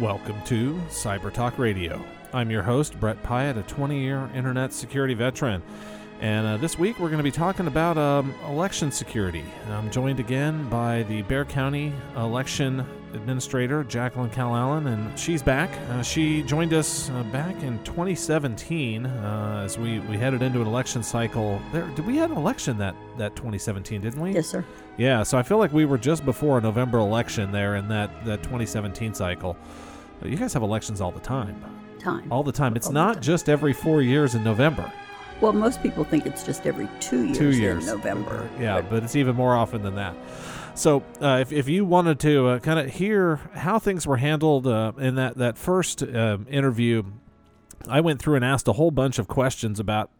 Welcome to Cyber Talk Radio. I'm your host, Brett Piatt, a 20 year internet security veteran. And uh, this week we're going to be talking about um, election security. I'm joined again by the Bexar County election administrator, Jacqueline Callanen, and she's back. Uh, she joined us uh, back in 2017 uh, as we, we headed into an election cycle. There, did we have an election that, that 2017, didn't we? Yes, sir. Yeah, so I feel like we were just before a November election there in that, that 2017 cycle. You guys have elections all the time. Time. All the time. It's All not time. just every four years in November. Well, most people think it's just every two years. Two years. in November. Yeah, But but it's even more often than that. So, uh, if, if you wanted to uh, kind of hear how things were handled uh, in that that first um interview, I went through and asked a whole bunch of questions about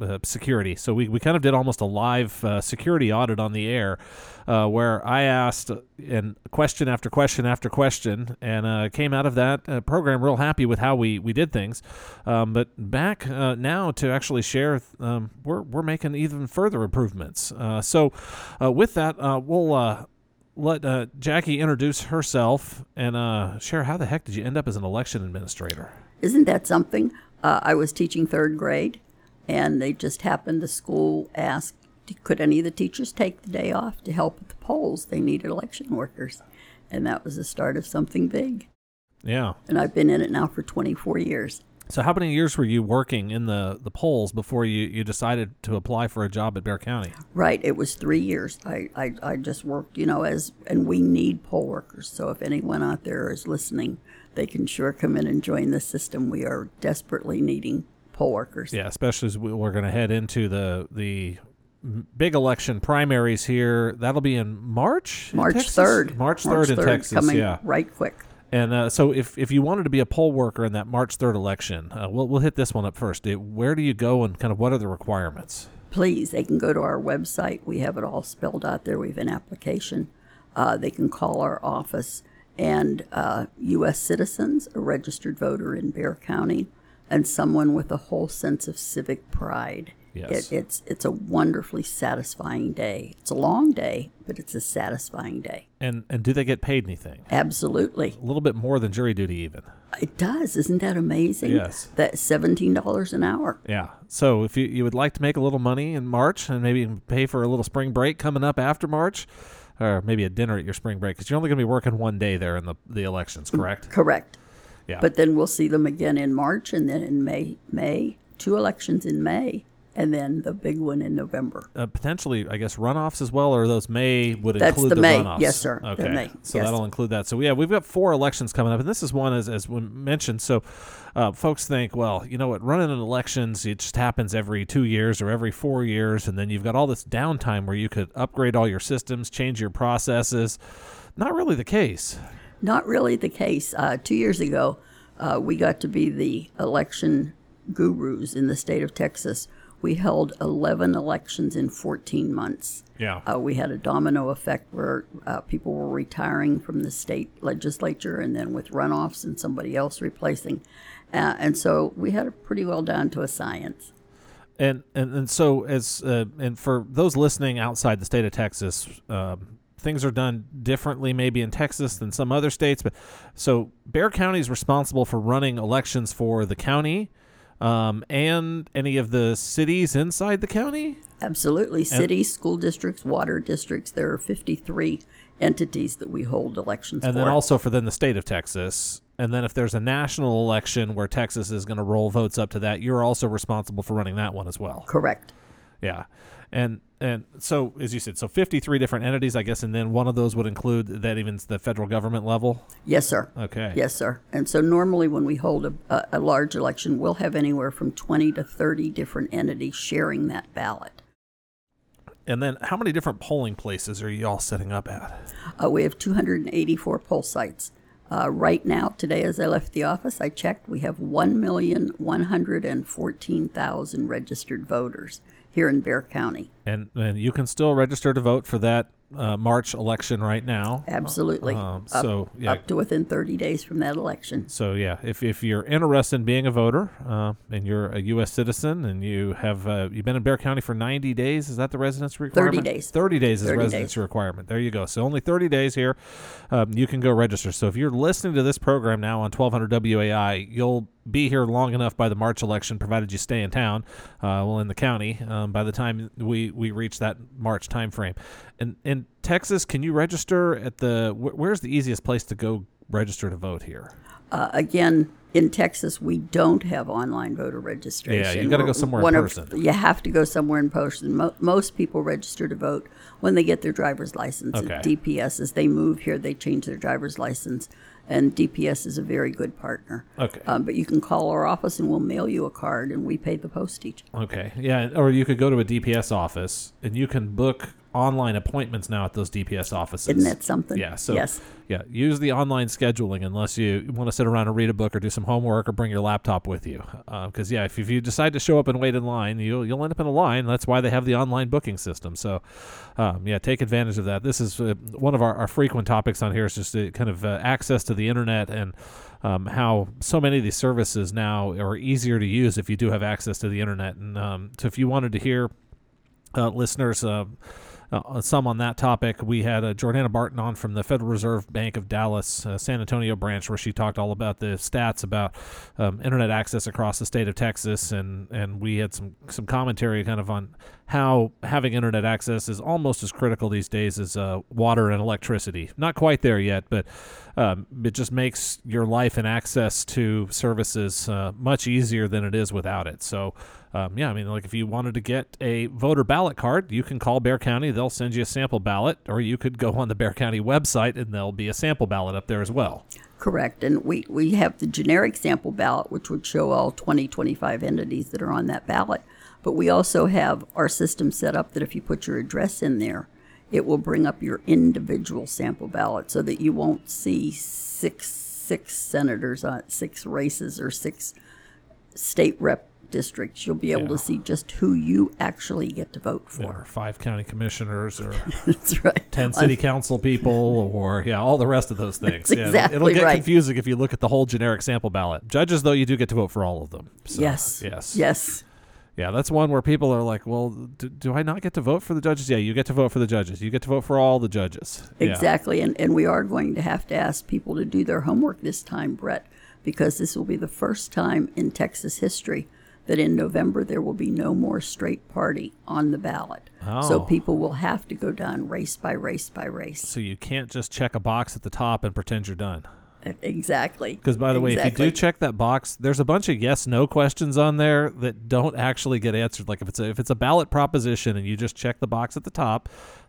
uh, security. So we, we kind of did almost a live uh, security audit on the air, uh, where I asked uh, and question after question after question, and uh, came out of that uh, program real happy with how we, we did things. Um, but back now to actually share, um, we're we're making even further improvements. So with that, we'll. Let uh, Jackie introduce herself and uh, share how the heck did you end up as an election administrator? isn't that something? Uh, I was teaching third grade, and they just happened. The school asked, could any of the teachers take the day off to help with the polls? They needed election workers, and that was the start of something big. Yeah. And I've been in it now for 24 years. So how many years were you working in the, the polls before you, you decided to apply for a job at Bexar County? Right, it was three years. I, I, I just worked, you know, as and we need poll workers. So if anyone out there is listening, they can sure come in and join the system. We are desperately needing poll workers. Yeah, especially as we- we're going to head into the the big election primaries here. That'll be in March. March third. March third in Texas. coming yeah. right quick. And uh, so, if, if you wanted to be a poll worker in that March 3rd election, uh, we'll, we'll hit this one up first. Uh, Where do you go and kind of what are the requirements? Please, they can go to our website. We have it all spelled out there. We have an application. Uh, they can call our office. And uh, U.S. citizens, a registered voter in Bexar County, and someone with a whole sense of civic pride. Yes. It, it's it's a wonderfully satisfying day. It's a long day, but it's a satisfying day. And and do they get paid anything? Absolutely, A little bit more than jury duty, even. it does. Isn't that amazing? Yes. That's seventeen dollars an hour. Yeah. So if you, you would like to make a little money in March and maybe pay for a little spring break coming up after March, or maybe a dinner at your spring break, because you're only going to be working one day there in the, the elections, correct? Correct. Yeah. But then we'll see them again in March, and then in May. May two elections in May, and then the big one in November. uh, potentially, I guess, runoffs as well, or those may would That's include the the, May. runoffs. Yes, sir. Okay, May. so Yes. that'll include that. So yeah, we've got four elections coming up, and this is one as as we mentioned. So uh, folks think, well, you know what, running in elections it just happens every two years or every four years, and then you've got all this downtime where you could upgrade all your systems, change your processes. Not really the case. Not really the case. Uh, two years ago, uh, we got to be the election gurus in the state of Texas. We held 11 elections in 14 months. Yeah. Uh, we had a domino effect where uh, people were retiring from the state legislature and then with runoffs and somebody else replacing. Uh, and so we had it pretty well down to a science. And and and so as uh, and for those listening outside the state of Texas, um, things are done differently maybe in Texas than some other states. But so Bexar County is responsible for running elections for the county um, and any of the cities inside the county. Absolutely. Cities, school districts, water districts, there are 53 entities that we hold elections for. And for. then also for then the state of Texas. And then if there's a national election where Texas is going to roll votes up to that, you're also responsible for running that one as well. Correct. Yeah. And and so as you said, so 53 different entities, I guess, and then one of those would include that even the federal government level. Yes, sir. Okay. Yes, sir. And so normally when we hold a, a, a large election, we'll have anywhere from 20 to 30 different entities sharing that ballot. And then how many different polling places are you all setting up at? Uh, we have 284 poll sites. Uh, right now, today, as I left the office, I checked, we have 1,114,000 registered voters here in Bexar County. And and you can still register to vote for that uh, March election right now. Absolutely. Um, up, so, yeah. up to within 30 days from that election. So yeah, if, if you're interested in being a voter uh, and you're a U.S. citizen and you have uh, you've been in Bexar County for 90 days, is that the residency requirement? 30 days. 30 days is 30 residency days. requirement. There you go. So only 30 days here, um, you can go register. So if you're listening to this program now on 1200 WOAI, you'll be here long enough by the March election, provided you stay in town, uh, well in the county. Um, by the time we we reach that March time frame, and in Texas, can you register at the? Wh- where's the easiest place to go register to vote here? Uh, again, in Texas, we don't have online voter registration. Yeah, you gotta go We're somewhere in one of- person. you have to go somewhere in person. Mo- most people register to vote when they get their driver's license Okay. at DPS. As they move here, they change their driver's license, and DPS is a very good partner. Okay. Um, but you can call our office, and we'll mail you a card, and we pay the postage. Okay. Yeah. Or you could go to a DPS office and you can book online appointments now at those DPS offices. Isn't that something? Yeah. So yes. yeah, use the online scheduling unless you want to sit around and read a book or do some homework or bring your laptop with you. Because yeah, if, if you decide to show up and wait in line, you'll you'll end up in a line. That's why they have the online booking system. So um, yeah, take advantage of that. This is uh, one of our, our frequent topics on here is just uh, kind of uh, access to the internet and. Um, how so many of these services now are easier to use if you do have access to the internet. And um, so, if you wanted to hear uh, listeners, uh, uh, some on that topic. We had uh, Jordana Barton on from the Federal Reserve Bank of Dallas, uh, San Antonio branch, where she talked all about the stats about um, internet access across the state of Texas, and and we had some some commentary kind of on how having internet access is almost as critical these days as uh, water and electricity. Not quite there yet, but um, it just makes your life and access to services uh, much easier than it is without it. So. Um, yeah, I mean, like if you wanted to get a voter ballot card, you can call Bexar County. They'll send you a sample ballot, or you could go on the Bexar County website and there'll be a sample ballot up there as well. Correct. And we, we have the generic sample ballot, which would show all 20, 25 entities that are on that ballot. But we also have our system set up that if you put your address in there, it will bring up your individual sample ballot so that you won't see six six senators on six races or six state rep districts. You'll be able Yeah. to see just who you actually get to vote for. Or five county commissioners, or That's right. ten city council people, or yeah, all the rest of those things. That's yeah, exactly it'll get right. confusing if you look at the whole generic sample ballot. Judges, though, you do get to vote for all of them. So, yes. yes, Yes. Yeah, that's one where people are like, "Well, do, do I not get to vote for the judges?" Yeah, you get to vote for the judges. You get to vote for all the judges. Yeah. Exactly. And, and we are going to have to ask people to do their homework this time, Brett, because this will be the first time in Texas history that in November there will be no more straight party on the ballot. Oh. So people will have to go down race by race by race. So you can't just check a box at the top and pretend you're done. Exactly. Because by the way, if you do check that box, there's a bunch of yes no questions on there that don't actually get answered. Like if it's a, if it's a ballot proposition and you just check the box at the top,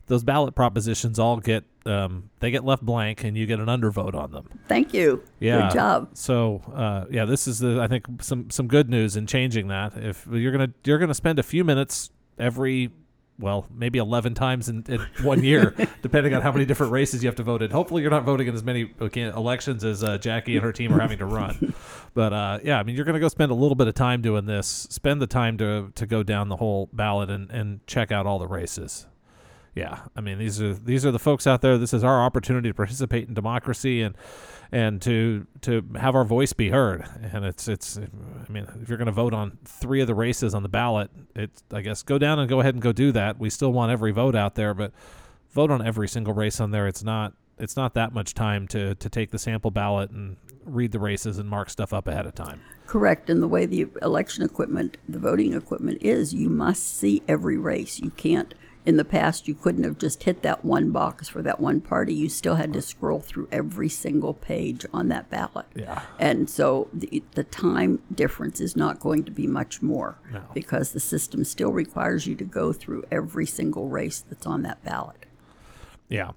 those ballot propositions all get um, they get left blank and you get an undervote on them. Thank you. Yeah. Good job. So uh, yeah, this is the I think some some good news in changing that. If you're gonna you're gonna spend a few minutes every well maybe 11 times in, in one year depending on how many different races you have to vote in hopefully you're not voting in as many elections as uh, jackie and her team are having to run but uh, yeah i mean you're going to go spend a little bit of time doing this spend the time to to go down the whole ballot and, and check out all the races yeah i mean these are these are the folks out there. This is our opportunity to participate in democracy and and to to have our voice be heard. And it's it's i mean if you're going to vote on three of the races on the ballot it's i guess go down and go ahead and go do that. We still want every vote out there but vote on every single race on there. It's not it's not that much time to to take the sample ballot and read the races and mark stuff up ahead of time. Correct. And the way the election equipment, the voting equipment is, you must see every race. You can't, in the past, you couldn't have just hit that one box for that one party. You still had to scroll through every single page on that ballot. Yeah. And so the, the time difference is not going to be much more No. because the system still requires you to go through every single race that's on that ballot. Yeah.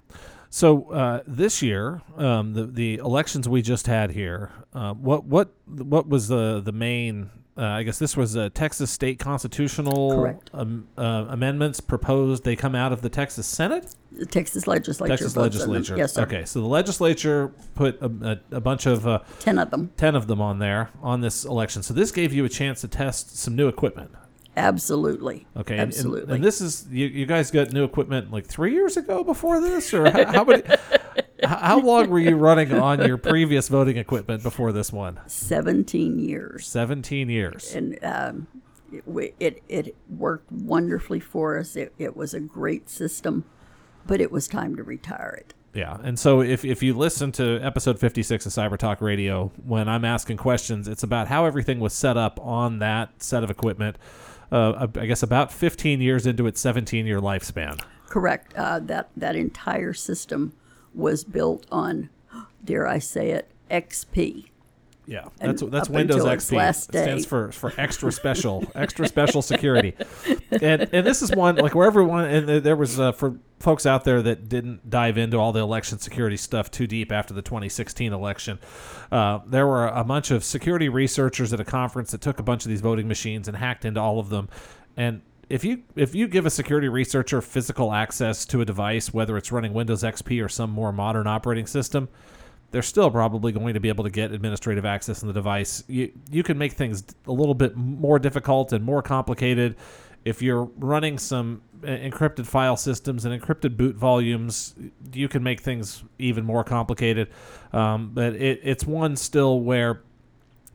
So uh, this year, um, the the elections we just had here, uh, what what what was the the main? Uh, I guess this was uh, Texas state constitutional um, uh, amendments proposed. They come out of the Texas Senate, The Texas legislature Texas votes on them. legislature. Yes, sir. Okay, so the legislature put a, a, a bunch of uh, Ten of them. ten of them on there on this election. So this gave you a chance to test some new equipment. Absolutely. Okay, and- and- Absolutely. And, this is you, you guys got new equipment like three years ago before this, or how, how many? how long were you running on your previous voting equipment before this one? 17 years. Seventeen years. and um, it, it it worked wonderfully for us. It, it was a great system, but it was time to retire it. Yeah, and so if if you listen to episode fifty six of Cyber Talk Radio, when I'm asking questions, it's about how everything was set up on that set of equipment. Uh, I guess about 15 years into its 17 year lifespan. Correct. Uh, that that entire system was built on, dare I say it, XP. Yeah, that's And that's Windows XP. stands for for extra special, extra special security. And and this is one like where everyone and there- was uh, for folks out there that didn't dive into all the election security stuff too deep after the 2016 election. Uh, there were a bunch of security researchers at a conference that took a bunch of these voting machines and hacked into all of them. And if you if you give a security researcher physical access to a device, whether it's running Windows XP or some more modern operating system, they're still probably going to be able to get administrative access on the device. You you can make things a little bit more difficult and more complicated if you're running some uh, encrypted file systems and encrypted boot volumes. You can make things even more complicated. Um, but it, it's one still where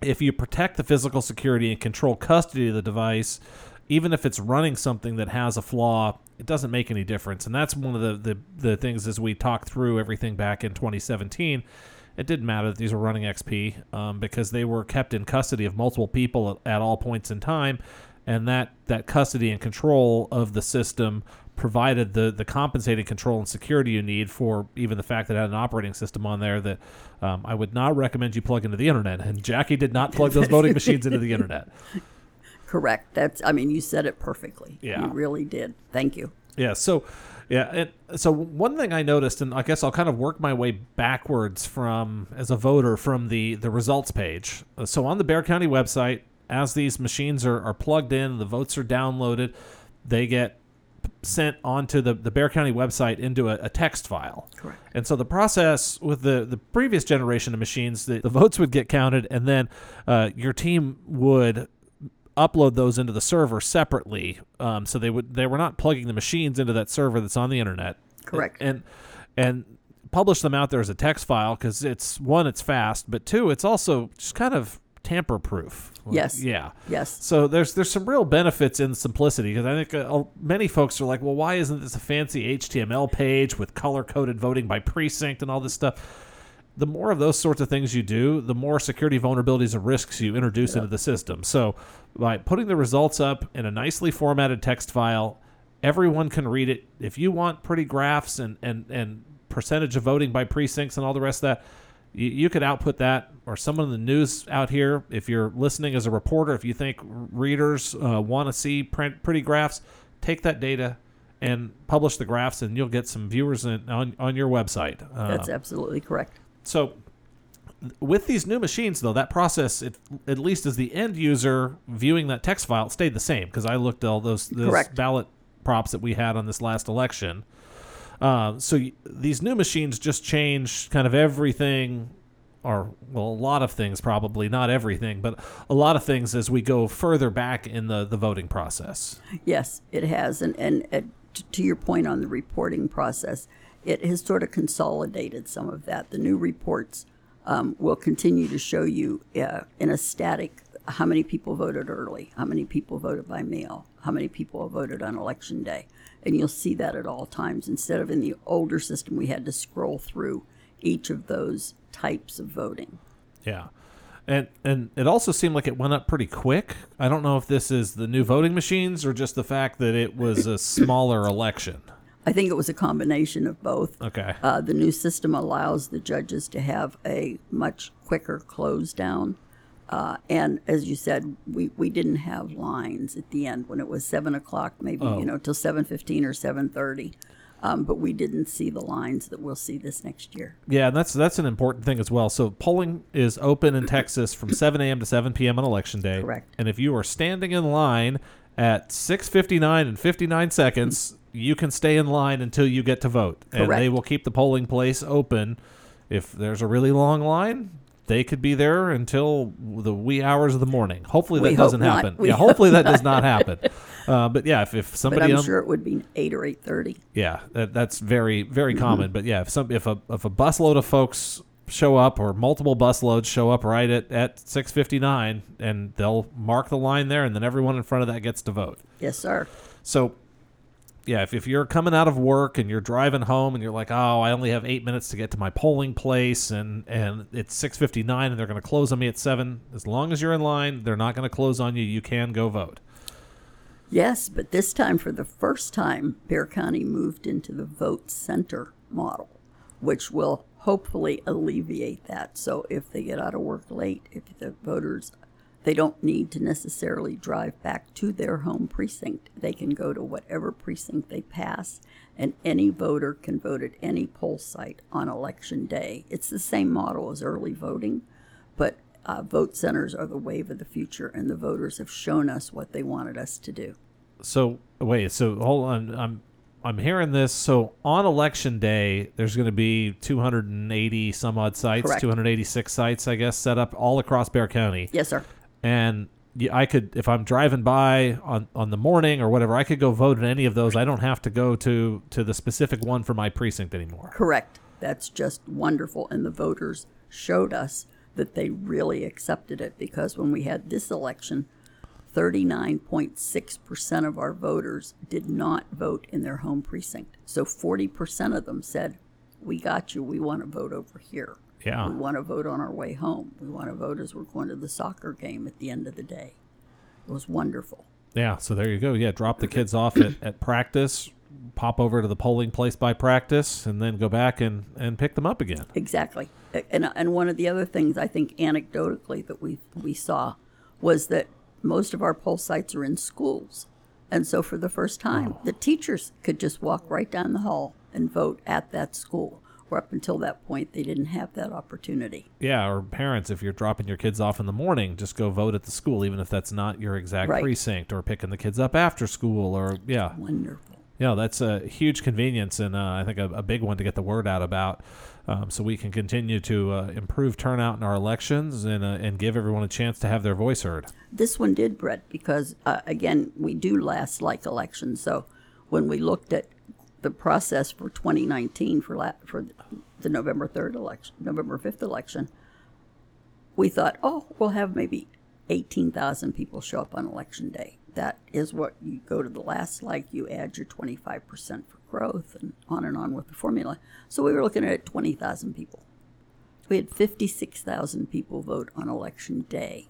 if you protect the physical security and control custody of the device, even if it's running something that has a flaw, it doesn't make any difference. And that's one of the, the, the things as we talked through everything back in 2017. It didn't matter that these were running XP um, because they were kept in custody of multiple people at, at all points in time. And that, that custody and control of the system provided the, the compensating control and security you need for even the fact that it had an operating system on there that um, I would not recommend you plug into the internet. And Jackie did not plug those voting machines into the internet. Correct. That's. I mean, you said it perfectly. Yeah. You really did. Thank you. Yeah. So, yeah. And so one thing I noticed, and I guess I'll kind of work my way backwards from as a voter from the the results page. Uh, So on the Bexar County website, as these machines are, are plugged in, the votes are downloaded, they get sent onto the, the Bexar County website into a, a text file. Correct. And so the process with the, the previous generation of machines, the, the votes would get counted, and then uh, your team would upload those into the server separately. Um, so they would they were not plugging the machines into that server that's on the internet. Correct. And and publish them out there as a text file because it's one it's fast, but two it's also just kind of tamper proof. Yes. Yeah. Yes. So there's there's some real benefits in simplicity because I think uh, many folks are like, well, why isn't this a fancy HTML page with color coded voting by precinct and all this stuff? The more of those sorts of things you do, the more security vulnerabilities and risks you introduce into the system. So by putting the results up in a nicely formatted text file, everyone can read it. If you want pretty graphs and and and percentage of voting by precincts and all the rest of that, you, you could output that or someone in the news out here if you're listening as a reporter if you think readers uh, want to see print, pretty graphs take that data and publish the graphs and you'll get some viewers in, on, on your website uh, That's absolutely correct. So with these new machines though that process it, at least as the end user viewing that text file stayed the same because i looked at all those, those Correct. ballot props that we had on this last election uh, so y- these new machines just change kind of everything or well a lot of things probably not everything but a lot of things as we go further back in the, the voting process Yes, it has. And, and uh, t- to your point on the reporting process, it has sort of consolidated some of that. The new reports um, will continue to show you uh, in a static how many people voted early, how many people voted by mail, how many people voted on election day. And you'll see that at all times. Instead of in the older system, we had to scroll through each of those types of voting. Yeah. And and it also seemed like it went up pretty quick. I don't know if this is the new voting machines or just the fact that it was a smaller election. I think it was a combination of both. Okay. Uh, the new system allows the judges to have a much quicker close down. Uh, and as you said, we, we didn't have lines at the end when it was seven o'clock, maybe Oh. you know till seven fifteen or seven thirty. Um, but we didn't see the lines that we'll see this next year. Yeah, and that's that's an important thing as well. So polling is open in Texas from 7 a.m. to 7 p.m. on election day. Correct. And if you are standing in line at 6:59 and 59 seconds, you can stay in line until you get to vote, and they will keep the polling place open. If there's a really long line, they could be there until the wee hours of the morning. Hopefully that We doesn't not. happen. Yeah, hope hopefully that does not happen. Uh, but yeah, if, if But somebody I'm un- sure it would be eight or eight thirty. yeah, that, that's very very Mm-hmm. common. But yeah, if some if a if a busload of folks show up or multiple busloads show up right at at six fifty nine, and they'll mark the line there, and then everyone in front of that gets to vote. Yes, sir. So. Yeah, if, if you're coming out of work and you're driving home and you're like, oh, I only have eight minutes to get to my polling place and, and it's six fifty nine and they're going to close on me at seven. As long as you're in line, they're not going to close on you. You can go vote. Yes, but this time, for the first time, Bexar County moved into the vote center model, which will hopefully alleviate that. So if they get out of work late, if the voters, they don't need to necessarily drive back to their home precinct. They can go to whatever precinct they pass, and any voter can vote at any poll site on election day. It's the same model as early voting, but uh, vote centers are the wave of the future, and the voters have shown us what they wanted us to do. So wait, so hold on. I'm I'm hearing this. So on election day, there's going to be 280 some odd sites, Correct. 286 sites, I guess, set up all across Bexar County. Yes, sir. And I could, if I'm driving by on on the morning or whatever, I could go vote in any of those. I don't have to go to to the specific one for my precinct anymore. Correct. That's just wonderful. And the voters showed us that they really accepted it because when we had this election, 39.6% of our voters did not vote in their home precinct. So 40% of them said, We got you. We want to vote over here. Yeah. We want to vote on our way home. We want to vote as we're going to the soccer game at the end of the day. It was wonderful. Yeah. So there you go. Yeah. Drop the kids off at, at practice, pop over to the polling place by practice, and then go back and and pick them up again. Exactly. And, and one of the other things I think anecdotally that we, we saw was that most of our poll sites are in schools. And so for the first time, the teachers could just walk right down the hall and vote at that school. Where up until that point, they didn't have that opportunity. Yeah, or parents, if you're dropping your kids off in the morning, just go vote at the school, even if that's not your exact Right. precinct, or picking the kids up after school, or yeah, Wonderful. yeah, that's a huge convenience, and uh, I think a, a big one to get the word out about, um, so we can continue to uh, improve turnout in our elections and uh, and give everyone a chance to have their voice heard. This one did, Brett, because uh, again, we do last like elections. So when we looked at the process for 2019 for la- for the November 3rd election, November 5th election, we thought, oh, we'll have maybe 18,000 people show up on election day. That is what you go to the last like, you add your 25% for growth, and on and on with the formula. So we were looking at 20,000 people. We had 56,000 people vote on election day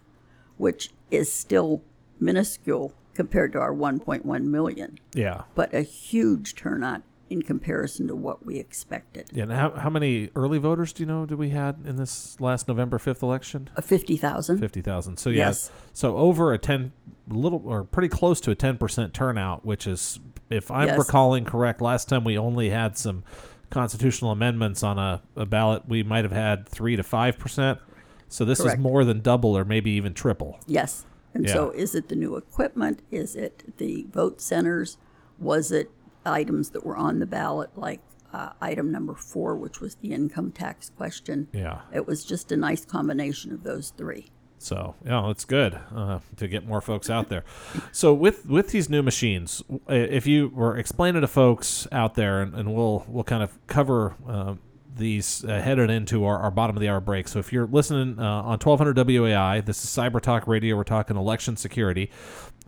which is still minuscule compared to our 1.1 million, Yeah, but a huge turnout in comparison to what we expected. yeah. And how how many early voters do you know do we had in this last November fifth election? Uh, a 50,000? Fifty thousand. So yeah, Yes. so over a ten, little or pretty close to a ten percent turnout, which is, if I'm Yes. recalling correct, last time we only had some constitutional amendments on a, a ballot, we might have had three to five percent. So this Correct. is more than double or maybe even triple. Yes. And Yeah. so is it the new equipment? Is it the vote centers? Was it items that were on the ballot, like uh, item number four, which was the income tax question? Yeah. It was just a nice combination of those three. So yeah, it's good uh, to get more folks out there. So with with these new machines, if you were explaining to folks out there, and, and we'll we'll kind of cover uh, these uh, headed into our, our bottom of the hour break. So if you're listening uh, on 1200 WOAI, this is Cyber Talk Radio. We're talking election security.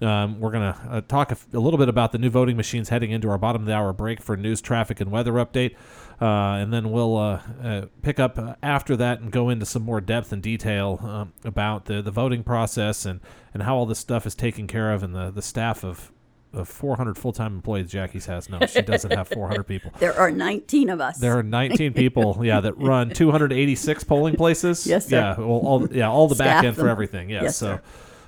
Um, we're going to uh, talk a, f- a little bit about the new voting machines heading into our bottom of the hour break for news, traffic, and weather update. Uh, and then we'll uh, uh, pick up uh, after that and go into some more depth and detail um, about the, the voting process and, and how all this stuff is taken care of and the, the staff of, Uh, of 400 full time employees Jackie's has. No, she doesn't have 400 people. There are 19 of us. There are 19 people, yeah, that run 286 polling places. Yes, sir. Yeah, well, all yeah, all the back end for everything. Yeah, Yes, so. sir.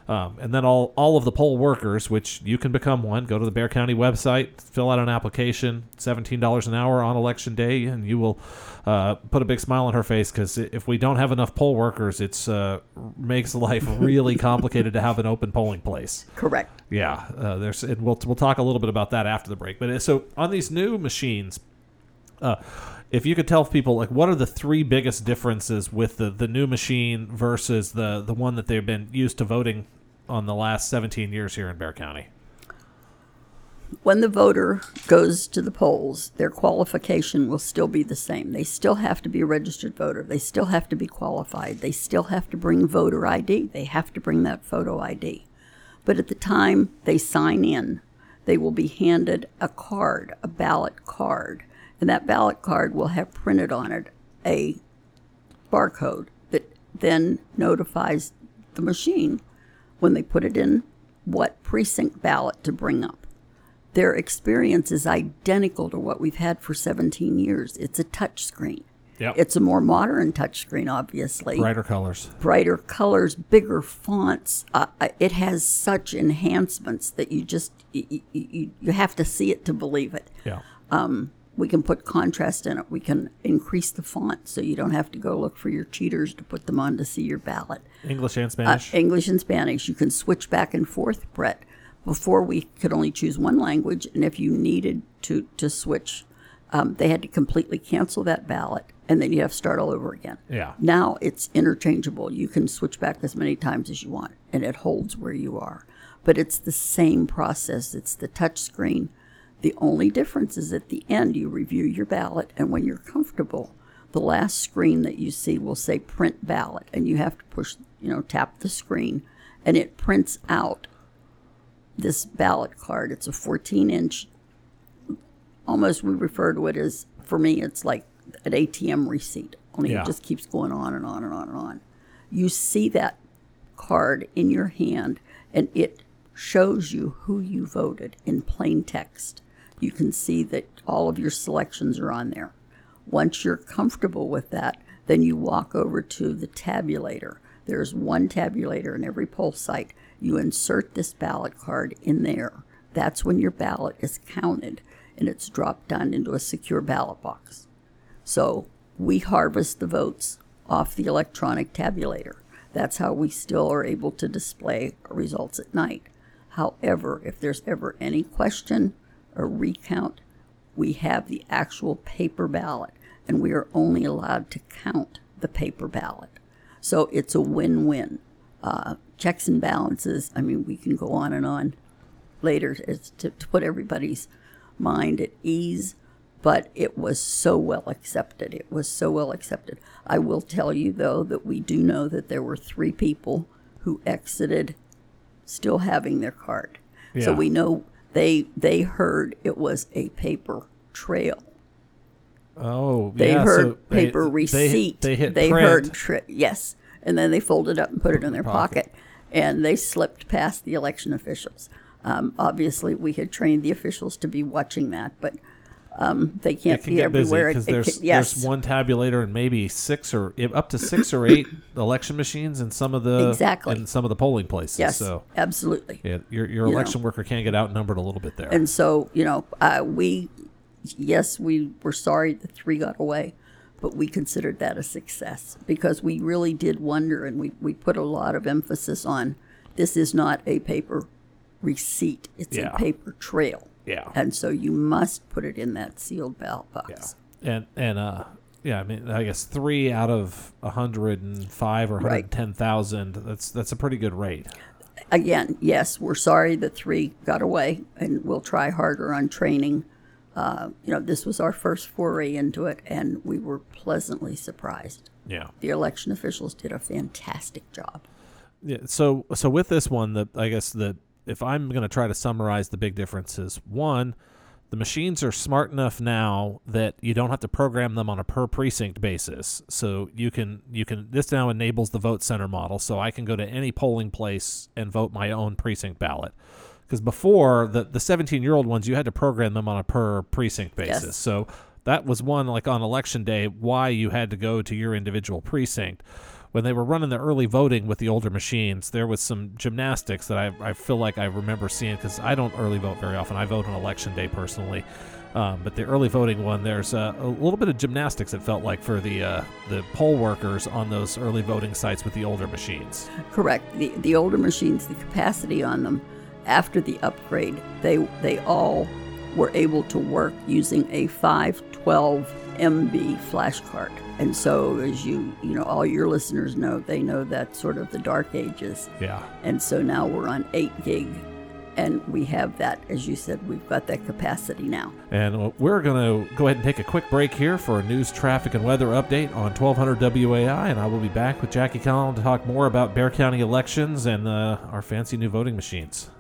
Um, and then all, all of the poll workers, which you can become one, go to the Bexar County website, fill out an application, $17 an hour on election day, and you will uh, put a big smile on her face because if we don't have enough poll workers, it's uh, makes life really complicated to have an open polling place. Correct. Yeah, uh, there's and we'll we'll talk a little bit about that after the break. But uh, so on these new machines, uh, if you could tell people like what are the three biggest differences with the the new machine versus the the one that they've been used to voting on the last 17 years here in Bexar County. when the voter goes to the polls, their qualification will still be the same. They still have to be a registered voter. They still have to be qualified. They still have to bring voter ID. They have to bring that photo ID. But at the time they sign in, they will be handed a card, a ballot card. And that ballot card will have printed on it a barcode that then notifies the machine when they put it in what precinct ballot to bring up their experience is identical to what we've had for 17 years. It's a touch screen. Yep. It's a more modern touch screen, obviously. Brighter colors. Brighter colors, bigger fonts. Uh, it has such enhancements that you just you, you, you have to see it to believe it. Yeah. We can put contrast in it. We can increase the font so you don't have to go look for your cheaters to put them on to see your ballot. English and Uh, Spanish. English and Spanish. You can switch back and forth, Brett. Before we could only choose one language, and if you needed to to switch, um, they had to completely cancel that ballot, and then you have to start all over again. Yeah. Now it's interchangeable. You can switch back as many times as you want, and it holds where you are. But it's the same process. It's the touch screen. The only difference is at the end you review your ballot, and when you're comfortable, the last screen that you see will say print ballot, and you have to push, you know, tap the screen, and it prints out this ballot card. It's a 14 inch, almost we refer to it as, for me, it's like an ATM receipt, only Yeah. it just keeps going on and on and on and on. You see that card in your hand, and it shows you who you voted in plain text. You can see that all of your selections are on there. Once you're comfortable with that, then you walk over to the tabulator. There's one tabulator in every poll site. You insert this ballot card in there. That's when your ballot is counted and it's dropped down into a secure ballot box. So we harvest the votes off the electronic tabulator. That's how we still are able to display results at night. However, if there's ever any question or recount, we have the actual paper ballot, and we are only allowed to count the paper ballot. So it's a win win. Uh, checks and balances, I mean, we can go on and on later to, to put everybody's mind at ease, but it was so well accepted. It was so well accepted. I will tell you, though, that we do know that there were three people who exited still having their card. So we know they they heard it was a paper trail. Oh, They yeah, heard so paper they- receipt. They, they print. heard tri- yes, and then they folded up and put it in their Pocket. pocket, and they slipped past the election officials. Um, obviously, we had trained the officials to be watching that, but um, they can't can be everywhere. because there's can- yes, there's one tabulator and maybe six or up to six or eight election machines in some of the Exactly. in some of the polling places. yes, So absolutely. yeah, your your You election know. worker can get outnumbered a little bit there. And so, you know, uh, we, yes, we were sorry the three got away, but we considered that a success because we really did wonder and we, we put a lot of emphasis on this is not a paper receipt, it's Yeah. a paper trail. Yeah. And so you must put it in that sealed ballot box. Yeah. box. And and uh yeah, I mean I guess three out of hundred and five or Right. hundred ten thousand. That's that's a pretty good rate. Again, yes, we're sorry the three got away and we'll try harder on training. Uh, you know, this was our first foray into it and we were pleasantly surprised. Yeah. the election officials did a fantastic job. Yeah. So so with this one, the I guess the if I'm going to try to summarize the big differences, one, the machines are smart enough now that you don't have to program them on a per precinct basis. So you can you can this now enables the vote center model. So I can go to any polling place and vote my own precinct ballot. Because before the the 17 year old ones, you had to program them on a per precinct basis. Yes. So that was one like on election day why you had to go to your individual precinct. When they were running the early voting with the older machines, there was some gymnastics that I, I feel like I remember seeing because I don't early vote very often. I vote on election day personally. Um, but the early voting one, there's a, a little bit of gymnastics. It felt like for the uh, the poll workers on those early voting sites with the older machines. Correct. The the older machines, the capacity on them after the upgrade, they they all were able to work using a 512 MB flash card. And so, as you, you know, all your listeners know, they know that's sort of the dark ages. Yeah. And so now we're on 8 gig and we have that, as you said, we've got that capacity now. And we're going to go ahead and take a quick break here for a news, traffic, and weather update on 1200 WOAI. And I will be back with Jackie Callanen to talk more about Bexar County elections and uh, our fancy new voting machines.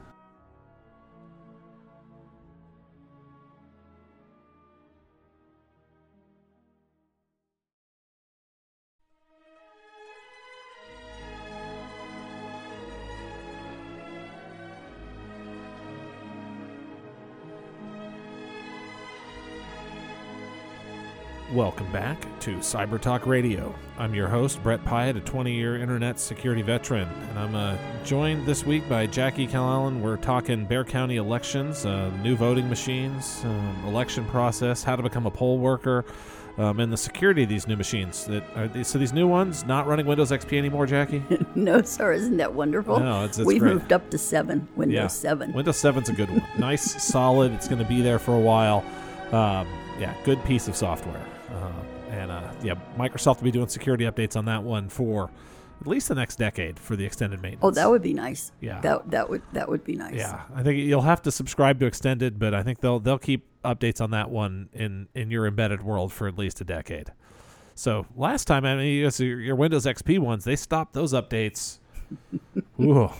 Welcome back to Cyber Talk Radio. I'm your host, Brett Piatt, a 20 year internet security veteran, and I'm uh, joined this week by Jackie Callanen. We're talking Bexar County elections, uh, new voting machines, um, election process, how to become a poll worker, um, and the security of these new machines. That are these, So, these new ones not running Windows XP anymore, Jackie? no, sir. Isn't that wonderful? No, it's, it's We've great. moved up to 7, Windows Yeah. 7. Windows 7's a good one. nice, solid. It's going to be there for a while. Um, yeah, good piece of software. Uh, and uh, yeah, Microsoft will be doing security updates on that one for at least the next decade for the extended maintenance. Oh, that would be nice. Yeah. That, that, would, that would be nice. yeah, I think you'll have to subscribe to extended, but I think they'll they'll keep updates on that one in in your embedded world for at least a decade. So last time, I mean, your, your Windows XP ones, they stopped those updates. Ooh,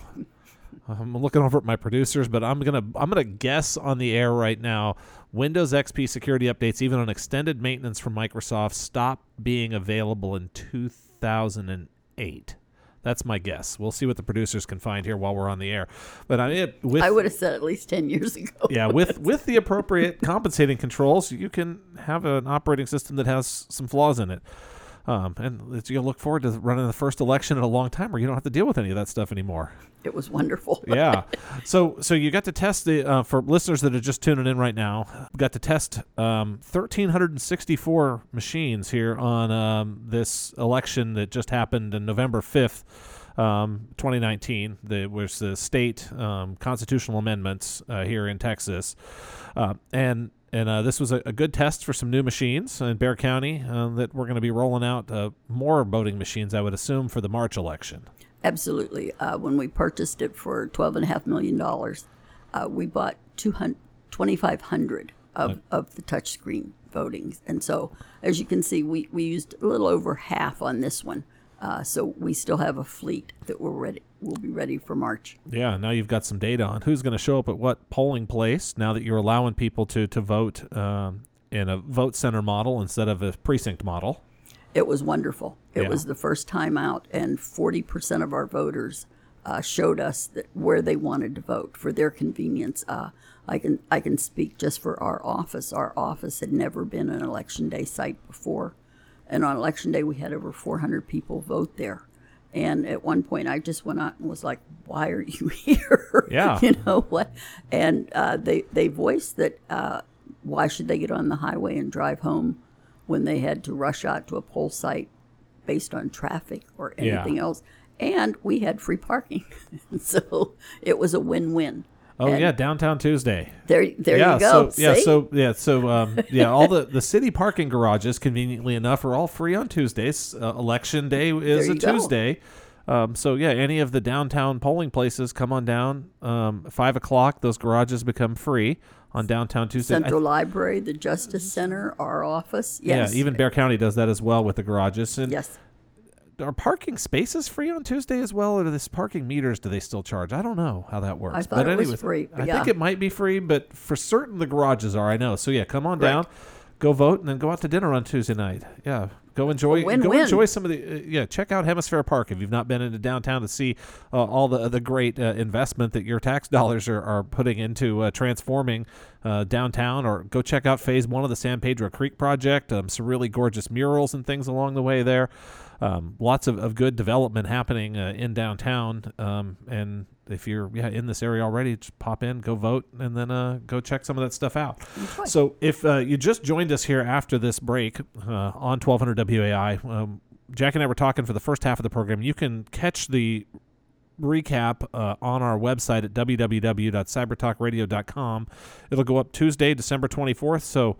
I'm looking over at my producers, but I'm gonna I'm gonna guess on the air right now. Windows XP security updates, even on extended maintenance from Microsoft, stop being available in 2008. That's my guess. We'll see what the producers can find here while we're on the air. But I mean, with I would have said at least 10 years ago. yeah, with with the appropriate compensating controls, you can have an operating system that has some flaws in it. Um, and it's, you'll look forward to running the first election in a long time where you don't have to deal with any of that stuff anymore. It was wonderful. Yeah. so so you got to test the uh, for listeners that are just tuning in right now. Got to test um, 1,364 machines here on um, this election that just happened in November 5th. Um, 2019, the, was the state um, constitutional amendments uh, here in Texas, uh, and and uh, this was a, a good test for some new machines in Bexar County uh, that we're going to be rolling out uh, more voting machines, I would assume, for the March election. Absolutely. Uh, when we purchased it for $12.5 million, uh, we bought 200 2,500 of, of the touchscreen votings. And so, as you can see, we, we used a little over half on this one. Uh, so we still have a fleet that we're ready. Will be ready for March. Yeah, now you've got some data on who's going to show up at what polling place. Now that you're allowing people to to vote um, in a vote center model instead of a precinct model. It was wonderful. It Yeah. was the first time out, and 40% of our voters uh, showed us that where they wanted to vote for their convenience. Uh, I can I can speak just for our office. Our office had never been an election day site before, and on election day we had over 400 people vote there. And at one point, I just went out and was like, "Why are you here?" Yeah. you know what? And uh, they they voiced that uh, why should they get on the highway and drive home when they had to rush out to a poll site based on traffic or Yeah. anything else? And we had free parking, so it was a win-win. Oh And yeah, downtown Tuesday. There, there yeah, you go. so yeah, so yeah, so um, yeah, all the the city parking garages, conveniently enough, are all free on Tuesdays. Uh, election day is a go. Tuesday. Um, so yeah, any of the downtown polling places, come on down. Um, five o'clock, those garages become free on downtown Tuesday. Central Library, the Justice Center, our office. Yes. Yeah, even Bexar County does that as well with the garages. And yes. Are parking spaces free on Tuesday as well, or this parking meters do they still charge? I don't know how that works. I thought it was free, I but think it might be free, but for certain the garages are. I know. So yeah, come on Right. down, go vote, and then go out to dinner on Tuesday night. Yeah, go enjoy. go win-win. enjoy some of the. Uh, yeah, check out Hemisfair Park if you've not been into downtown to see uh, all the the great uh, investment that your tax dollars are, are putting into uh, transforming uh, downtown. Or go check out Phase One of the San Pedro Creek project. Um, some really gorgeous murals and things along the way there. Um, lots of, of good development happening uh, in downtown. Um, and if you're yeah in this area already, just pop in, go vote, and then uh, go check some of that stuff out. Enjoy. So if uh, you just joined us here after this break uh, on 1200 WOAI, um, Jack and I were talking for the first half of the program. You can catch the recap uh, on our website at www.cybertalkradio.com. It'll go up Tuesday, December 24th. So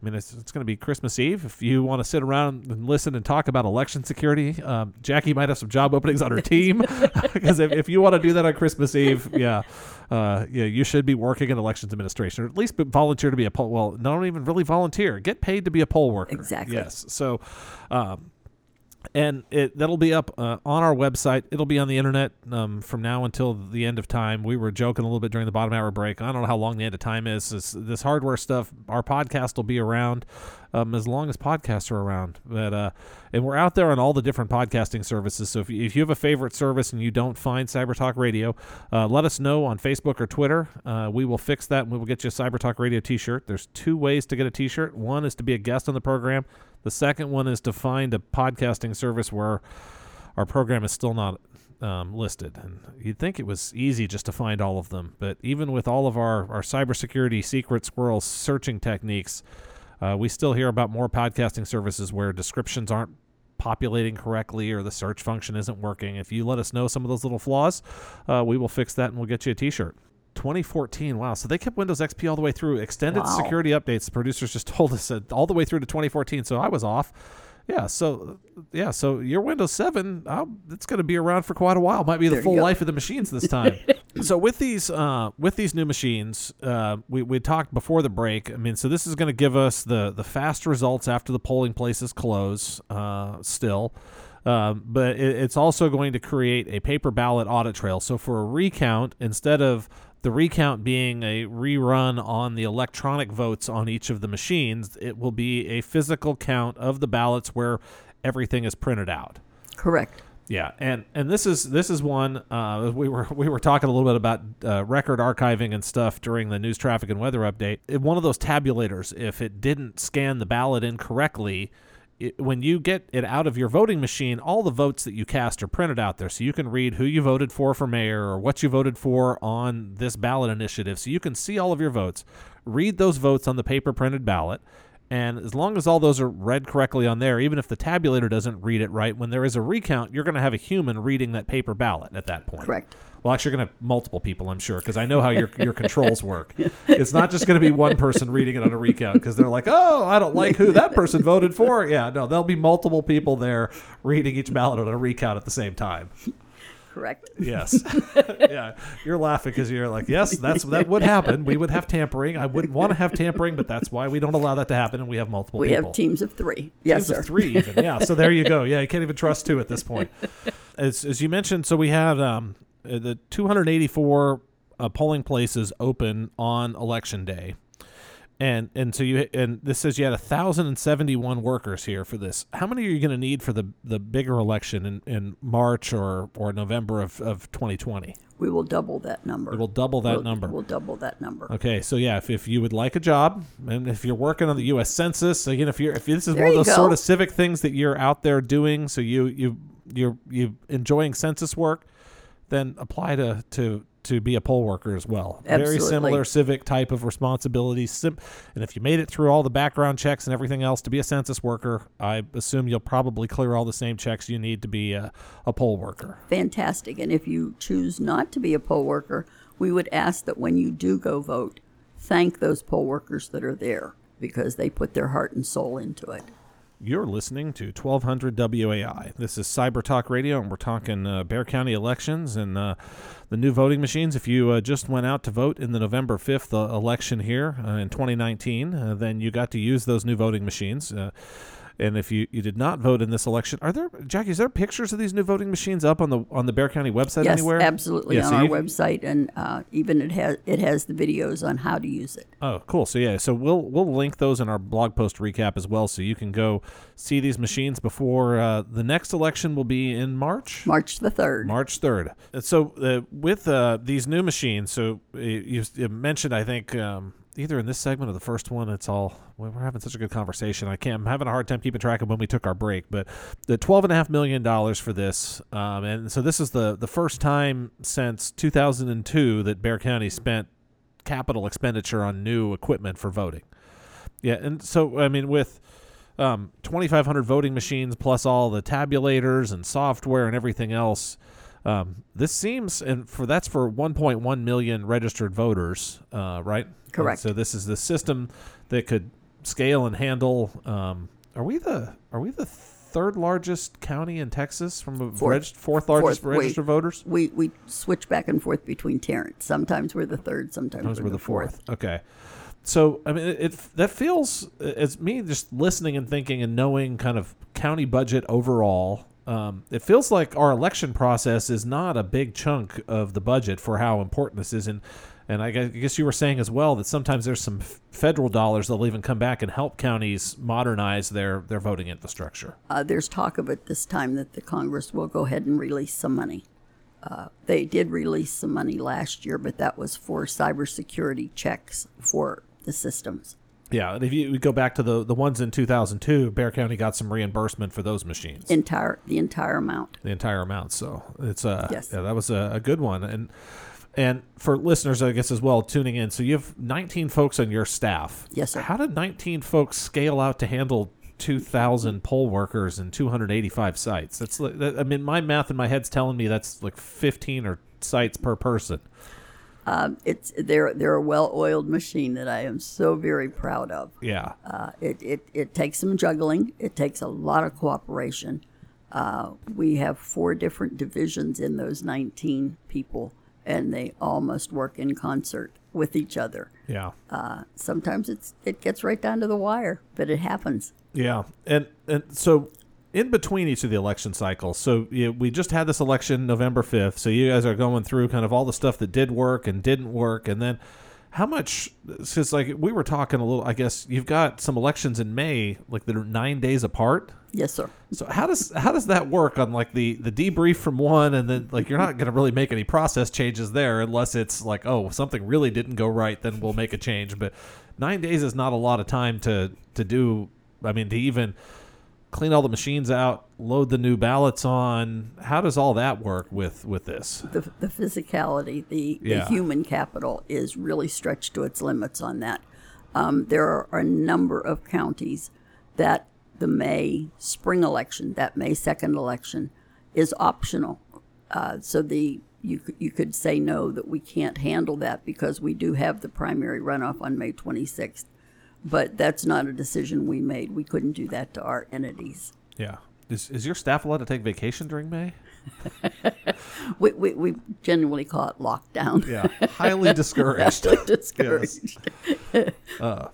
I mean, it's, it's going to be Christmas Eve. If you want to sit around and listen and talk about election security, um, Jackie might have some job openings on her team. Because if, if you want to do that on Christmas Eve, yeah, uh, yeah, you should be working in elections administration, or at least volunteer to be a poll. Well, don't even really volunteer. Get paid to be a poll worker. Exactly. Yes. So, um, and it that'll be up uh, on our website. It'll be on the internet um, from now until the end of time. We were joking a little bit during the bottom hour break. I don't know how long the end of time is. This, this hardware stuff. Our podcast will be around um, as long as podcasts are around. But uh, and we're out there on all the different podcasting services. So if you, if you have a favorite service and you don't find Cyber Talk Radio, uh, let us know on Facebook or Twitter. Uh, we will fix that and we will get you a Cyber Talk Radio T-shirt. There's two ways to get a T-shirt. One is to be a guest on the program. The second one is to find a podcasting service where our program is still not um, listed. And you'd think it was easy just to find all of them, but even with all of our, our cybersecurity secret squirrel searching techniques, uh, we still hear about more podcasting services where descriptions aren't populating correctly or the search function isn't working. If you let us know some of those little flaws, uh, we will fix that and we'll get you a t shirt. 2014. Wow. So they kept Windows XP all the way through. Extended Wow. security updates. The producers just told us that all the way through to 2014. So I was off. Yeah. So yeah. So your Windows 7, uh, it's going to be around for quite a while. Might be the There full life of the machines this time. so with these uh, with these new machines, uh, we we talked before the break. I mean, so this is going to give us the the fast results after the polling places close. Uh, still. Um, but it, it's also going to create a paper ballot audit trail. So for a recount, instead of the recount being a rerun on the electronic votes on each of the machines, it will be a physical count of the ballots where everything is printed out. Correct. Yeah, and and this is this is one uh, we were we were talking a little bit about uh, record archiving and stuff during the news traffic and weather update. It- one of those tabulators, if it didn't scan the ballot incorrectly, when you get it out of your voting machine, all the votes that you cast are printed out there, so you can read who you voted for for mayor or what you voted for on this ballot initiative, so you can see all of your votes, read those votes on the paper printed ballot. And as long as all those are read correctly on there, even if the tabulator doesn't read it right, when there is a recount, you're going to have a human reading that paper ballot at that point. Correct. Well, actually, you're going to have multiple people, I'm sure, because I know how your your controls work. It's not just going to be one person reading it on a recount because they're like, oh, I don't like who that person voted for. Yeah, no, there'll be multiple people there reading each ballot on a recount at the same time. Correct. Yes. yeah. You're laughing because you're like, yes, that's that would happen. We would have tampering. I wouldn't want to have tampering, but that's why we don't allow that to happen, and we have multiple We people. have teams of three. Yes, Teams of three, even. Yeah. So there you go. Yeah, you can't even trust two at this point. As, as you mentioned, so we had um, the 284 uh, polling places open on election day. And and so you and this says you had thousand and seventy one workers here for this. How many are you going to need for the the bigger election in, in March or or November of, of twenty twenty? We will double that number. We'll double that We'll- number. We'll double that number. Okay, so yeah, if, if you would like a job, and if you're working on the U.S. Census, again, if you're if this is There one of those sort of civic things that you're out there doing, so you you you're you enjoying census work, then apply to to to be a poll worker as well. Absolutely. Very similar civic type of responsibilities. Sim- and if you made it through all the background checks and everything else to be a census worker, I assume you'll probably clear all the same checks you need to be a, a poll worker. Fantastic. And if you choose not to be a poll worker, we would ask that when you do go vote, thank those poll workers that are there because they put their heart and soul into it. You're listening to 1200 WOAI. This is Cyber Talk Radio, and we're talking uh, Bexar County elections and uh, the new voting machines. If you uh, just went out to vote in the November 5th uh, election here uh, in 2019, uh, then you got to use those new voting machines. And if you, you did not vote in this election, are there Jackie? Is there pictures of these new voting machines up on the on the Bexar County website yes, anywhere? absolutely Yeah, on so our website, and uh, even it has it has the videos on how to use it. Oh, cool. So yeah, so we'll we'll link those in our blog post recap as well, so you can go see these machines before uh, the next election will be in March. March the third. March third. So uh, with uh, these new machines, so uh, you, you mentioned, I think. Um, Either in this segment or the first one, it's all we're having such a good conversation. I can't. I'm having a hard time keeping track of when we took our break. But the twelve and a half million dollars for this, um, and so this is the the first time since 2002 that Bexar County spent capital expenditure on new equipment for voting. Yeah, and so I mean with um, 2,500 voting machines plus all the tabulators and software and everything else. Um, this seems, and for that's for 1.1 million registered voters, uh, right? And Correct. so this is the system that could scale and handle. Um, are we the are we the third largest county in Texas from a Fourth. reg- fourth largest Fourth. Registered voters? We we switch back and forth between Tarrant. Sometimes we're the third, sometimes Those we're, were the the fourth. Okay. So I mean, it, it that feels as me just listening and thinking and knowing kind of county budget overall. Um, it feels like our election process is not a big chunk of the budget for how important this is, and and I guess, you were saying as well that sometimes there's some f- federal dollars that'll even come back and help counties modernize their their voting infrastructure. Uh, there's talk of it this time that the Congress will go ahead and release some money. Uh, they did release some money last year, but that was for cybersecurity checks for the systems. Yeah, and if you go back to the the ones in 2002, Bexar County got some reimbursement for those machines. Entire the entire amount. the entire amount. So it's uh Yes. yeah, that was a, a good one. And and for listeners, I guess as well tuning in, so you have 19 folks on your staff. Yes, sir. How did 19 folks scale out to handle 2,000 poll workers and 285 sites? That's like, that, I mean, my math in my head's telling me that's like 15 or sites per person. Um, it's they're they're a well-oiled machine that I am so very proud of. Yeah, Uh, it, it, it takes some juggling. It takes a lot of cooperation. Uh, we have four different divisions in those 19 people, and they all must work in concert with each other. yeah. Uh, sometimes it's it gets right down to the wire, but it happens. Yeah, and and so in between each of the election cycles, so yeah, we just had this election November fifth. So you guys are going through kind of all the stuff that did work and didn't work, and then how much? Because like we were talking a little, I guess you've got some elections in May, like that are nine days apart. Yes, sir. So how does how does that work on like the the debrief from one, and then like you're not going to really make any process changes there unless it's like oh something really didn't go right, then we'll make a change. But nine days is not a lot of time to to do. I mean to even clean all the machines out, load the new ballots on. How does all that work with with this? The, the physicality, the, Yeah. the human capital is really stretched to its limits on that. Um, there are a number of counties that the May spring election, that May 2nd election, is optional. Uh, so the you, you could say no, that we can't handle that because we do have the primary runoff on May 26th. But that's not a decision we made. We couldn't do that to our entities. Yeah. Is, is your staff allowed to take vacation during May? We, we, we genuinely call it lockdown. Yeah, highly discouraged. highly Discouraged. Uh,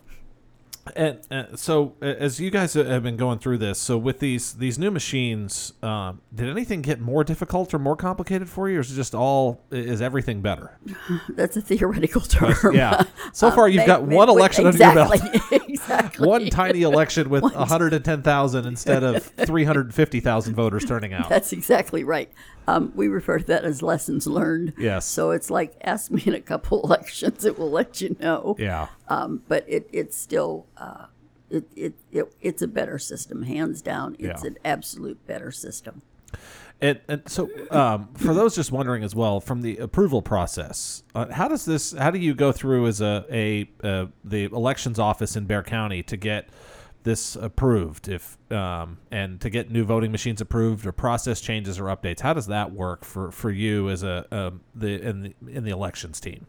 And, and so, as you guys have been going through this, so with these these new machines, um, did anything get more difficult or more complicated for you, or is it just all is everything better? That's a theoretical term. Yeah. So far, you've got one election under your belt. exactly. One tiny election with 110,000 instead of 350,000 voters turning out. That's exactly right. Um, we refer to that as lessons learned. Yes. So it's like ask me in a couple elections, it will let you know. Yeah. Um, but it, it's still uh, it, it, it it's a better system, hands down. It's Yeah. an absolute better system. And, and so, um, for those just wondering as well, from the approval process, uh, how does this? How do you go through as a a uh, the elections office in Bexar County to get this approved, if um, and to get new voting machines approved or process changes or updates? How does that work for, for you as a um, the in the in the elections team?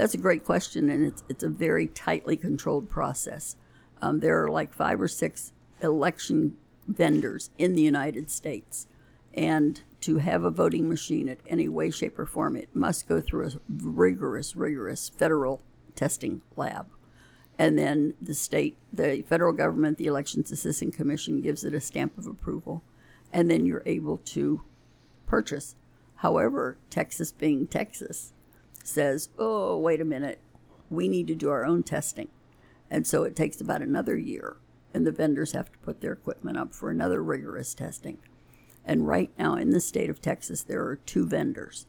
That's a great question, and it's it's a very tightly controlled process. Um, there are like five or six election vendors in the United States, and to have a voting machine at any way, shape, or form, it must go through a rigorous, rigorous federal testing lab. And then the state, the federal government, the Elections Assistance Commission gives it a stamp of approval, and then you're able to purchase. However, Texas being Texas, says, oh, wait a minute, we need to do our own testing. And so it takes about another year, and the vendors have to put their equipment up for another rigorous testing. And right now in the state of Texas, there are two vendors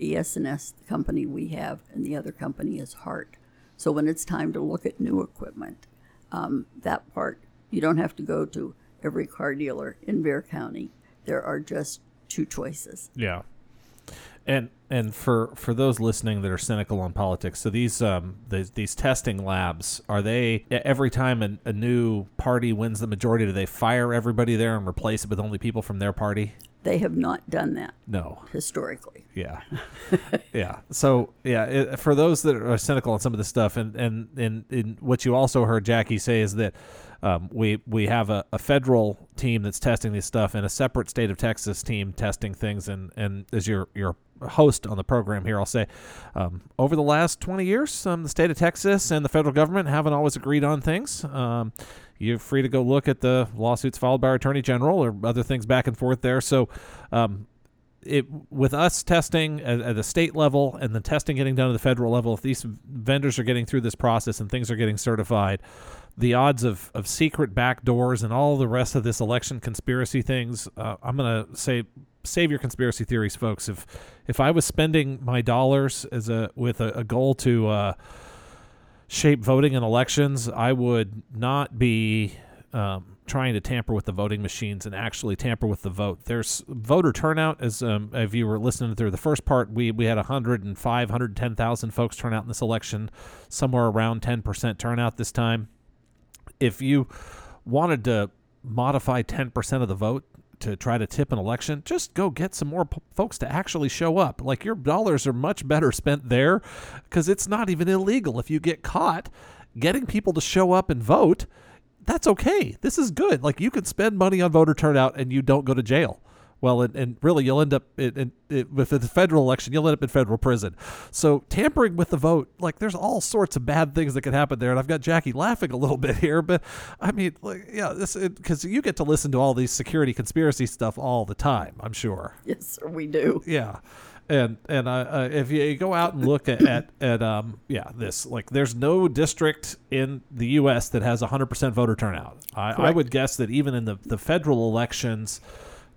ES&S, the company we have, and the other company is Hart. So when it's time to look at new equipment, um, that part, you don't have to go to every car dealer in Bexar County. There are just two choices. Yeah. And and for for those listening that are cynical on politics, so these um these, these testing labs are they every time a, a new party wins the majority, do they fire everybody there and replace it with only people from their party? They have not done that No. historically. Yeah, yeah. So yeah, it, for those that are cynical on some of this stuff, and and and, and what you also heard Jackie say is that um, we we have a, a federal team that's testing this stuff, and a separate state of Texas team testing things. And and as your your host on the program here, I'll say, um, over the last twenty years, um, the state of Texas and the federal government haven't always agreed on things. Um, you're free to go look at the lawsuits filed by our attorney general or other things back and forth there. So, um, it with us testing at, at the state level and the testing getting done at the federal level, if these vendors are getting through this process and things are getting certified, the odds of, of secret backdoors and all the rest of this election conspiracy things, uh, I'm gonna say save your conspiracy theories, folks. If if I was spending my dollars as a with a, a goal to uh, shape voting and elections, I would not be um, trying to tamper with the voting machines and actually tamper with the vote. There's voter turnout, as um, if you were listening through the first part, we, we had 105, 110,000 folks turn out in this election, somewhere around 10% turnout this time. If you wanted to modify 10% of the vote, to try to tip an election, just go get some more p- folks to actually show up. Like your dollars are much better spent there because it's not even illegal. If you get caught getting people to show up and vote, that's okay. This is good. Like you can spend money on voter turnout and you don't go to jail. Well, and, and really, you'll end up in, in, in, with the federal election. You'll end up in federal prison. So tampering with the vote, like there's all sorts of bad things that could happen there. And I've got Jackie laughing a little bit here, but I mean, like, yeah, this because you get to listen to all these security conspiracy stuff all the time. I'm sure. Yes, sir, we do. Yeah. And and uh, uh, if you go out and look at, at at um yeah this like there's no district in the U.S. that has 100% voter turnout. I, I would guess that even in the the federal elections,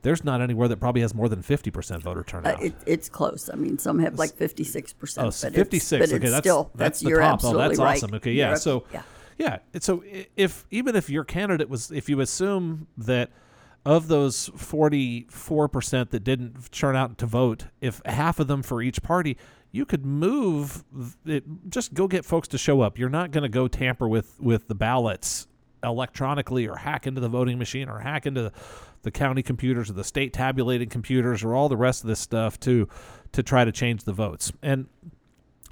there's not anywhere that probably has more than 50% voter Uh, turnout. it, it's close. I mean, some have like 56%. Oh, but so 56. It's, but okay, that's still, that's the you're top. Oh, absolutely that's right. awesome. Okay, yeah. So yeah. yeah, so if even if your candidate was if you assume that of those 44% that didn't turn out to vote, if half of them for each party, you could move it just go get folks to show up. You're not going to go tamper with with the ballots electronically or hack into the voting machine or hack into the, the county computers or the state tabulating computers or all the rest of this stuff to to try to change the votes. And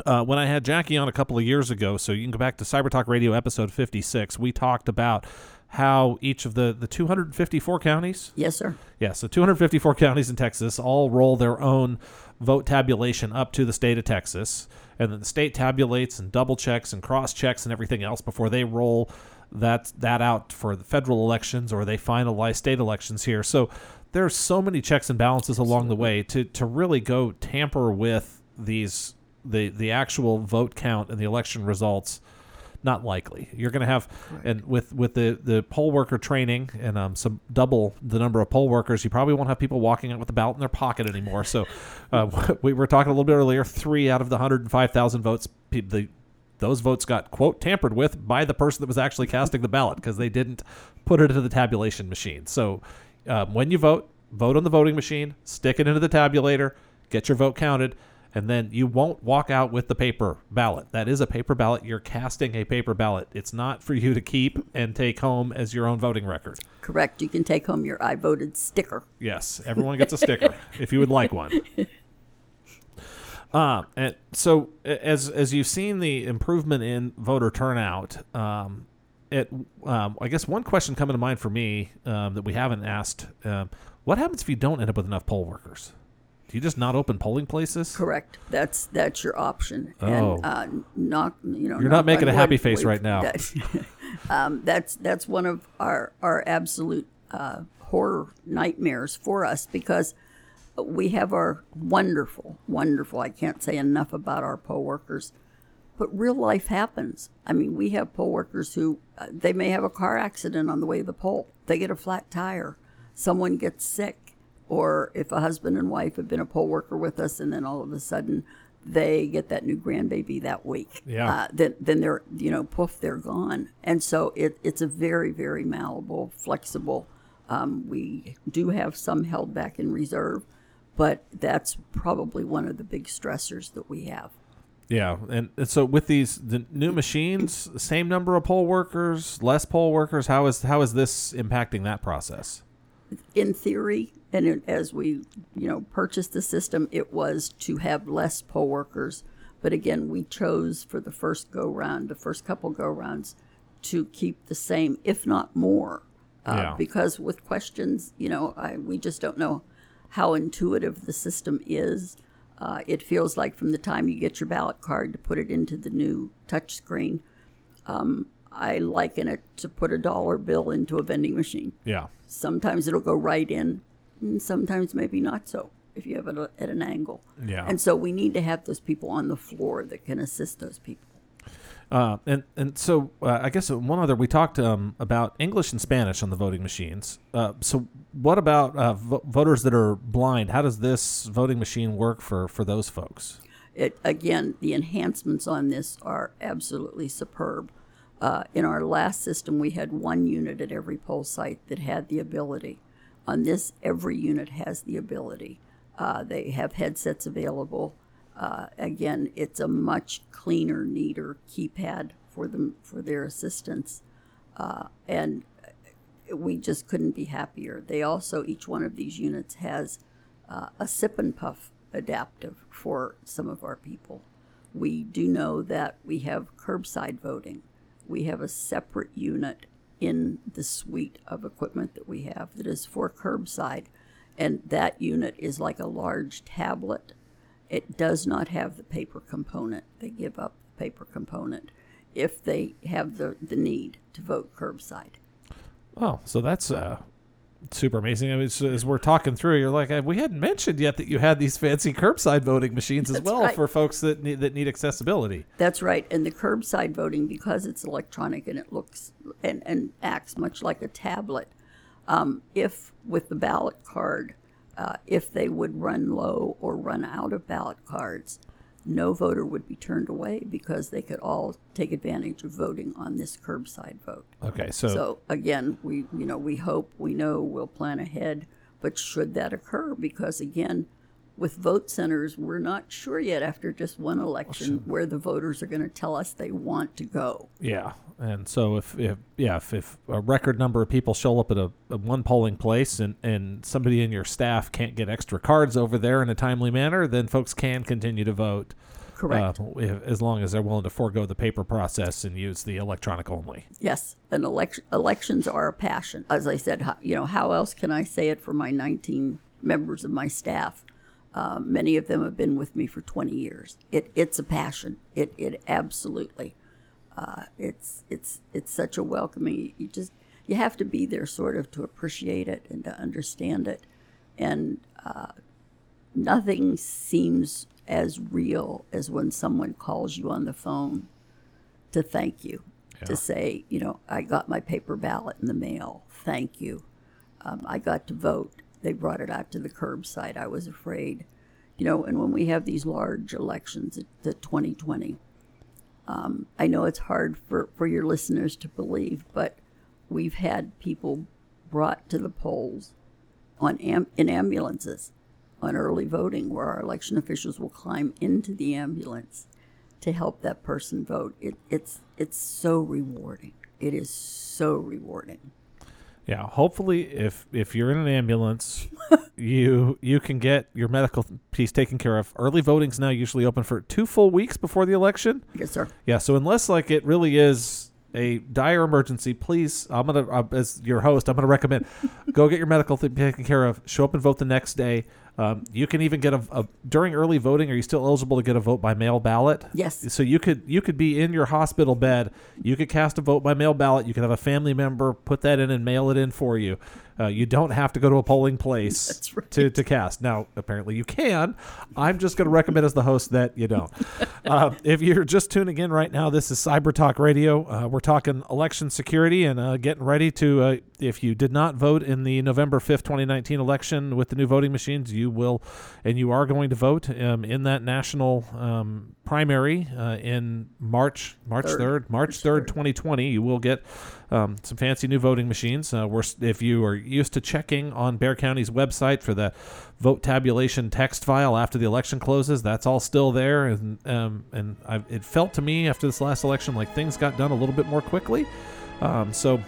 uh, when I had Jackie on a couple of years ago, so you can go back to Cyber Talk Radio episode 56, we talked about how each of the, the 254 counties, Yes, sir. yeah, so 254 counties in Texas all roll their own vote tabulation up to the state of Texas. And then the state tabulates and double checks and cross checks and everything else before they roll that that out for the federal elections or they finalize state elections here. So there's so many checks and balances along the way to to really go tamper with these the the actual vote count and the election results not likely. You're going to have, and with with the the poll worker training and um, some double the number of poll workers, you probably won't have people walking out with a ballot in their pocket anymore. So, uh, we were talking a little bit earlier. Three out of the 105,000 votes, the those votes got quote tampered with by the person that was actually casting the ballot because they didn't put it into the tabulation machine. So, um, when you vote, vote on the voting machine, stick it into the tabulator, get your vote counted and then you won't walk out with the paper ballot. That is a paper ballot. You're casting a paper ballot. It's not for you to keep and take home as your own voting record. Correct. You can take home your I voted sticker. Yes, everyone gets a sticker if you would like one. Uh, and so as as you've seen the improvement in voter turnout, um, it um, I guess one question coming to mind for me um, that we haven't asked: um, What happens if you don't end up with enough poll workers? Do you just not open polling places? Correct. That's that's your option. Oh. And uh, knock, you know, You're not making a happy face right now. That, um, that's that's one of our our absolute uh, horror nightmares for us because we have our wonderful, wonderful. I can't say enough about our poll workers, but real life happens. I mean, we have poll workers who uh, they may have a car accident on the way to the poll. They get a flat tire. Someone gets sick, or if a husband and wife have been a poll worker with us, and then all of a sudden they get that new grandbaby that week. Yeah. Uh, then then they're you know poof they're gone, and so it, it's a very very malleable, flexible. Um, we do have some held back in reserve, but that's probably one of the big stressors that we have. Yeah, and, and so with these the new machines, same number of poll workers, less poll workers. How is how is this impacting that process? in theory, and it, as we, you know, purchased the system, it was to have less poll workers. But again, we chose for the first go round, the first couple go rounds, to keep the same, if not more, uh, Yeah. because with questions, you know, I, we just don't know how intuitive the system is. Uh, it feels like from the time you get your ballot card to put it into the new touch screen, um, I liken it to put a dollar bill into a vending machine. Yeah. Sometimes it'll go right in, and sometimes maybe not so if you have it at an angle. Yeah. And so we need to have those people on the floor that can assist those people. Uh, and and so uh, I guess one other we talked um, about English and Spanish on the voting machines. Uh, so what about uh, vo- voters that are blind? How does this voting machine work for for those folks? It, again, the enhancements on this are absolutely superb. Uh, in our last system, we had one unit at every poll site that had the ability. On this, every unit has the ability. Uh, they have headsets available. Uh, again, it's a much cleaner, neater keypad for them for their assistance, uh, and we just couldn't be happier. They also each one of these units has uh, a sip and puff adaptive for some of our people. We do know that we have curbside voting. We have a separate unit in the suite of equipment that we have that is for curbside, and that unit is like a large tablet. It does not have the paper component. They give up the paper component if they have the, the need to vote curbside. Oh, so that's uh, super amazing. I mean, as, as we're talking through, you're like, we hadn't mentioned yet that you had these fancy curbside voting machines as That's well right. for folks that need that need accessibility. That's right. And the curbside voting, because it's electronic and it looks and, and acts much like a tablet, um, if with the ballot card, uh, if they would run low or run out of ballot cards, no voter would be turned away because they could all take advantage of voting on this curbside vote. Okay, so, So again, we you know we hope we know we'll plan ahead, but should that occur, because again, with vote centers, we're not sure yet after just one election where the voters are going to tell us they want to go. yeah, and so if, if yeah if, if a record number of people show up at a, a one polling place and and somebody in your staff can't get extra cards over there in a timely manner, then folks can continue to vote. Correct. Uh, if, as long as they're willing to forego the paper process and use the electronic only. Yes, and election elections are a passion. As I said, you know, how else can I say it for my 19 members of my staff? Uh, many of them have been with me for 20 years. It, it's a passion. It, it absolutely. Uh, it's it's it's such a welcoming. You just you have to be there sort of to appreciate it and to understand it, and uh, nothing seems as real as when someone calls you on the phone to thank you, Yeah. to say, you know, I got my paper ballot in the mail. Thank you. Um, I got to vote. They brought it out to the curbside. I was afraid. You know, and when we have these large elections, the 2020, um, I know it's hard for, for your listeners to believe, but we've had people brought to the polls on am- in ambulances on early voting where our election officials will climb into the ambulance to help that person vote. It, it's it's so rewarding. It is so rewarding. Yeah, hopefully, if if you're in an ambulance, you you can get your medical piece taken care of. Early voting's now usually open for two full weeks before the election. Yes, sir. Yeah, so unless like it really is a dire emergency, please, I'm gonna uh, as your host, I'm gonna recommend go get your medical thing taken care of. Show up and vote the next day. Um, you can even get a, a during early voting. Are you still eligible to get a vote by mail ballot? Yes. So you could you could be in your hospital bed. You could cast a vote by mail ballot. You could have a family member put that in and mail it in for you. Uh, you don't have to go to a polling place right. to, to cast. Now, apparently you can. I'm just going to recommend as the host that you don't. uh, if you're just tuning in right now, this is Cyber Talk Radio. Uh, we're talking election security and uh, getting ready to. Uh, if you did not vote in the November 5th, 2019 election with the new voting machines, you will, and you are going to vote um, in that national um, primary uh, in March, March Third. 3rd, March 3rd, 2020. You will get um, some fancy new voting machines. Uh, we're, if you are used to checking on Bexar County's website for the vote tabulation text file after the election closes, that's all still there. And um, and i it felt to me after this last election like things got done a little bit more quickly. Um, so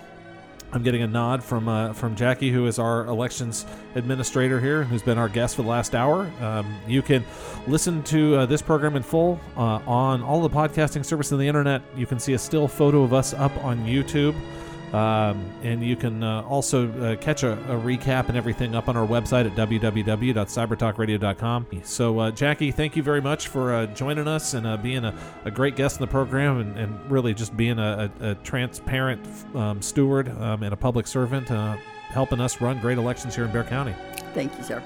I'm getting a nod from uh, from Jackie, who is our elections administrator here, who's been our guest for the last hour. Um, you can listen to uh, this program in full uh, on all the podcasting services on the internet. You can see a still photo of us up on YouTube. Um, and you can uh, also uh, catch a, a, recap and everything up on our website at www.cybertalkradio.com. So, uh, Jackie, thank you very much for uh, joining us and uh, being a, a, great guest in the program and, and really just being a, a transparent um, steward um, and a public servant, uh, helping us run great elections here in Bexar County. Thank you, sir.